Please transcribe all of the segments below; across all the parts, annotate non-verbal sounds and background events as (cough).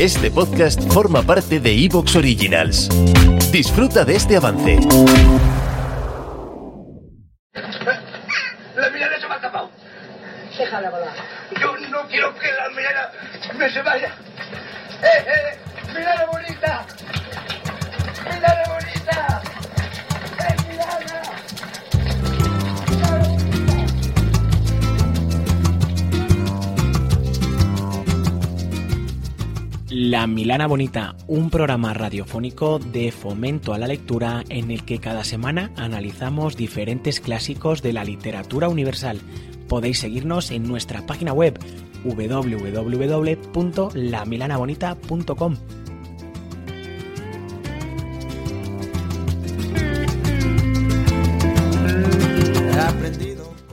Este podcast forma parte de Evox Originals. Disfruta de este avance. La mirada se me ha escapado. Déjala volar. Yo no quiero que la mirada me se vaya. ¡Eh, eh! La Milana Bonita, un programa radiofónico de fomento a la lectura en el que cada semana analizamos diferentes clásicos de la literatura universal. Podéis seguirnos en nuestra página web www.lamilanabonita.com.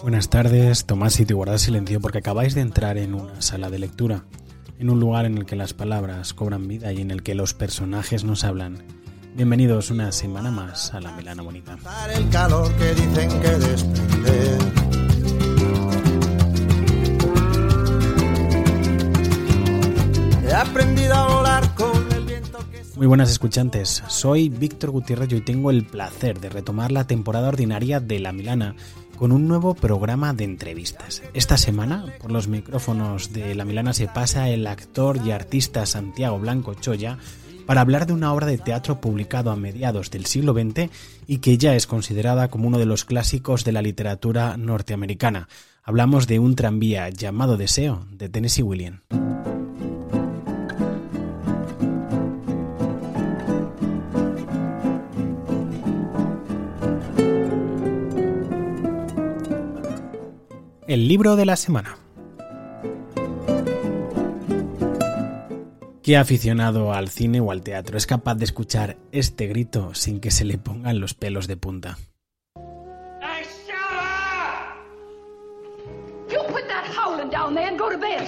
Buenas tardes, tomad sitio y guardad silencio porque acabáis de entrar en una sala de lectura, en un lugar en el que las palabras cobran vida y en el que los personajes nos hablan. Bienvenidos una semana más a La Milana Bonita. el calor que dicen que desprende. He aprendido a volar con el viento que Muy buenas escuchantes, soy Víctor Gutiérrez y hoy tengo el placer de retomar la temporada ordinaria de La Milana con un nuevo programa de entrevistas. Esta semana, por los micrófonos de La Milana se pasa el actor y artista Santiago Blanco Choya para hablar de una obra de teatro publicado a mediados del siglo XX y que ya es considerada como uno de los clásicos de la literatura norteamericana. Hablamos de un tranvía llamado Deseo de Tennessee Williams. El libro de la semana. ¿Qué aficionado al cine o al teatro es capaz de escuchar este grito sin que se le pongan los pelos de punta? ¡Hey, Sarah! You put that howling down there and go to bed.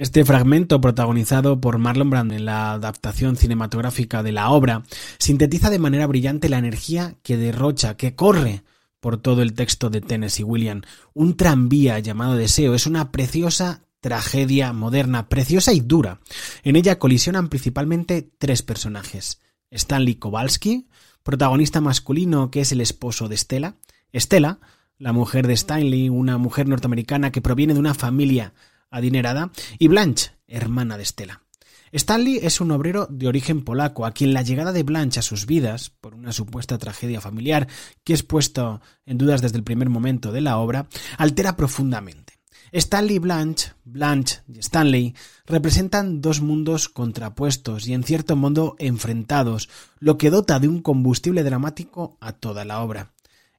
Este fragmento, protagonizado por Marlon Brando en la adaptación cinematográfica de la obra, sintetiza de manera brillante la energía que derrocha, que corre por todo el texto de Tennessee Williams. Un tranvía llamado Deseo es una preciosa tragedia moderna, preciosa y dura. En ella colisionan principalmente tres personajes. Stanley Kowalski, protagonista masculino que es el esposo de Stella. Stella, la mujer de Stanley, una mujer norteamericana que proviene de una familia adinerada, y Blanche, hermana de Stella. Stanley es un obrero de origen polaco, a quien la llegada de Blanche a sus vidas, por una supuesta tragedia familiar que es puesto en dudas desde el primer momento de la obra, altera profundamente. Stanley y Blanche, Blanche y Stanley, representan dos mundos contrapuestos y en cierto modo enfrentados, lo que dota de un combustible dramático a toda la obra.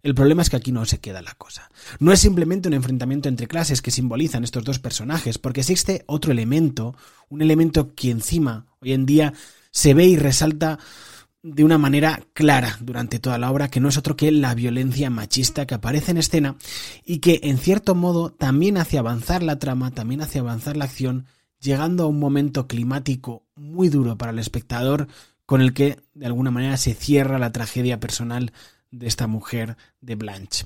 El problema es que aquí no se queda la cosa. No es simplemente un enfrentamiento entre clases que simbolizan estos dos personajes, porque existe otro elemento, un elemento que encima hoy en día se ve y resalta de una manera clara durante toda la obra, que no es otro que la violencia machista que aparece en escena y que en cierto modo también hace avanzar la trama, también hace avanzar la acción, llegando a un momento climático muy duro para el espectador, con el que de alguna manera se cierra la tragedia personal de esta mujer de Blanche.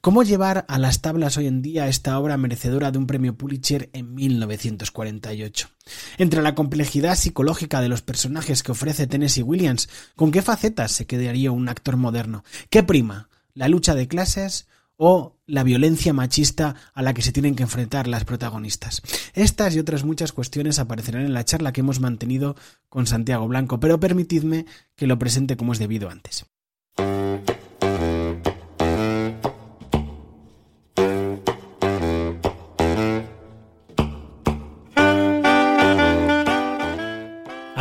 ¿Cómo llevar a las tablas hoy en día esta obra merecedora de un premio Pulitzer en 1948? Entre la complejidad psicológica de los personajes que ofrece Tennessee Williams, ¿con qué facetas se quedaría un actor moderno? ¿Qué prima? ¿La lucha de clases o la violencia machista a la que se tienen que enfrentar las protagonistas. Estas y otras muchas cuestiones aparecerán en la charla que hemos mantenido con Santiago Blanco, pero permitidme que lo presente como es debido antes.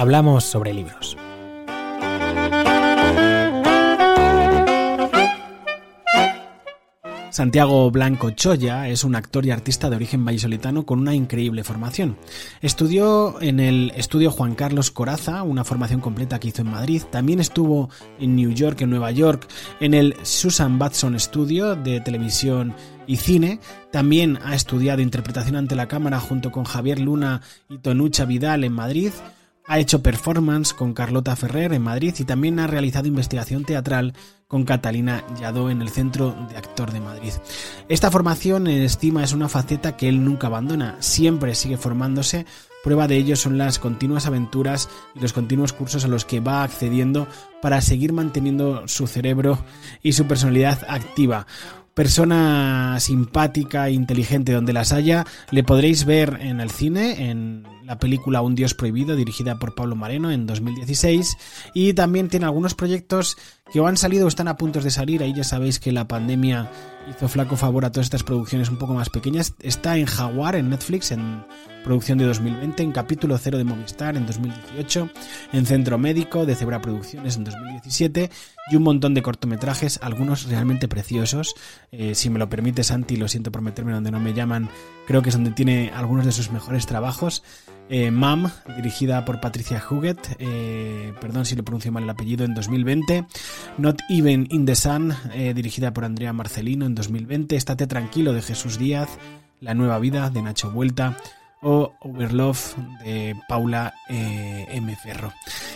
Hablamos sobre libros. Santiago Blanco Choya es un actor y artista de origen vallisolitano con una increíble formación. Estudió en el estudio Juan Carlos Coraza, una formación completa que hizo en Madrid. También estuvo en New York, en Nueva York, en el Susan Batson Studio de televisión y cine. También ha estudiado interpretación ante la cámara junto con Javier Luna y Tonucha Vidal en Madrid. Ha hecho performance con Carlota Ferrer en Madrid y también ha realizado investigación teatral con Catalina Lladó en el Centro de Actor de Madrid. Esta formación en estima es una faceta que él nunca abandona, siempre sigue formándose. Prueba de ello son las continuas aventuras y los continuos cursos a los que va accediendo para seguir manteniendo su cerebro y su personalidad activa persona simpática e inteligente donde las haya, le podréis ver en el cine, en la película Un Dios Prohibido, dirigida por Pablo Mareno en 2016, y también tiene algunos proyectos que o han salido o están a punto de salir, ahí ya sabéis que la pandemia hizo flaco favor a todas estas producciones un poco más pequeñas, está en Jaguar, en Netflix, en producción de 2020, en capítulo 0 de Movistar en 2018, en Centro Médico de Cebra Producciones en 2017 y un montón de cortometrajes, algunos realmente preciosos. Eh, si me lo permite Santi, lo siento por meterme donde no me llaman, creo que es donde tiene algunos de sus mejores trabajos. Eh, Mam, dirigida por Patricia Huguet, eh, perdón si le pronuncio mal el apellido, en 2020. Not Even in the Sun, dirigida por Andrea Marcelino en 2020. Estate tranquilo de Jesús Díaz. La nueva vida de Nacho Vuelta o Overlove de Paula eh, M. Ferro.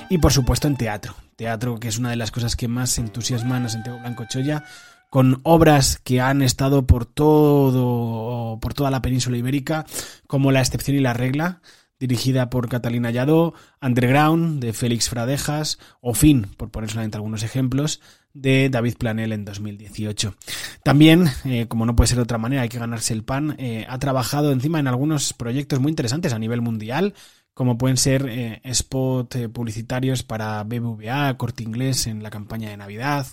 Y por supuesto en teatro. Teatro que es una de las cosas que más entusiasman a Santiago Blanco Choya con obras que han estado por todo por toda la península ibérica como La excepción y la regla dirigida por Catalina Lladó, Underground de Félix Fradejas o Fin, por poner solamente algunos ejemplos, de David Planel en 2018. También, eh, como no puede ser de otra manera, hay que ganarse el pan, eh, ha trabajado encima en algunos proyectos muy interesantes a nivel mundial, como pueden ser eh, spot publicitarios para BBVA, Corte Inglés en la campaña de Navidad,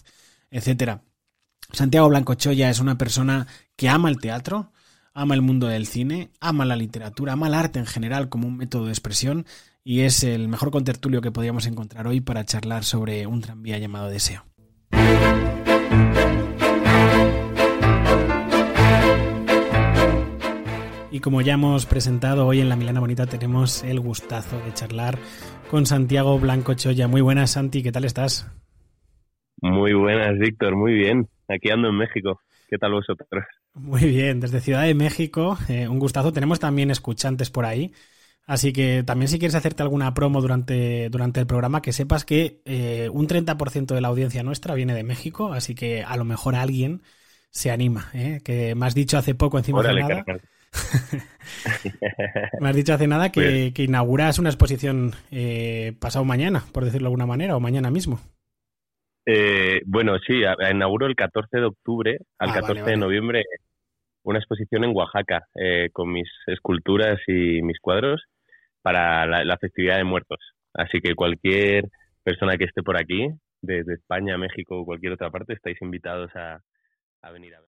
etcétera. Santiago Blanco Choya es una persona que ama el teatro, ama el mundo del cine, ama la literatura, ama el arte en general como un método de expresión y es el mejor contertulio que podríamos encontrar hoy para charlar sobre un tranvía llamado Deseo. Y como ya hemos presentado hoy en la Milana Bonita, tenemos el gustazo de charlar con Santiago Blanco Choya. Muy buenas, Santi, ¿qué tal estás? Muy buenas, Víctor, muy bien. Aquí ando en México. ¿Qué tal vosotros? Muy bien, desde Ciudad de México, eh, un gustazo. Tenemos también escuchantes por ahí. Así que también si quieres hacerte alguna promo durante, durante el programa, que sepas que eh, un 30% de la audiencia nuestra viene de México, así que a lo mejor alguien se anima, ¿eh? que me has dicho hace poco encima de nada. (laughs) me has dicho hace nada que, que inauguras una exposición eh, pasado mañana, por decirlo de alguna manera, o mañana mismo. Eh, bueno, sí, inauguro el 14 de octubre al 14 ah, de noviembre una exposición en Oaxaca con mis esculturas y mis cuadros para la, festividad de muertos. Así que cualquier persona que esté por aquí, desde España, México o cualquier otra parte, estáis invitados a, a venir a ver.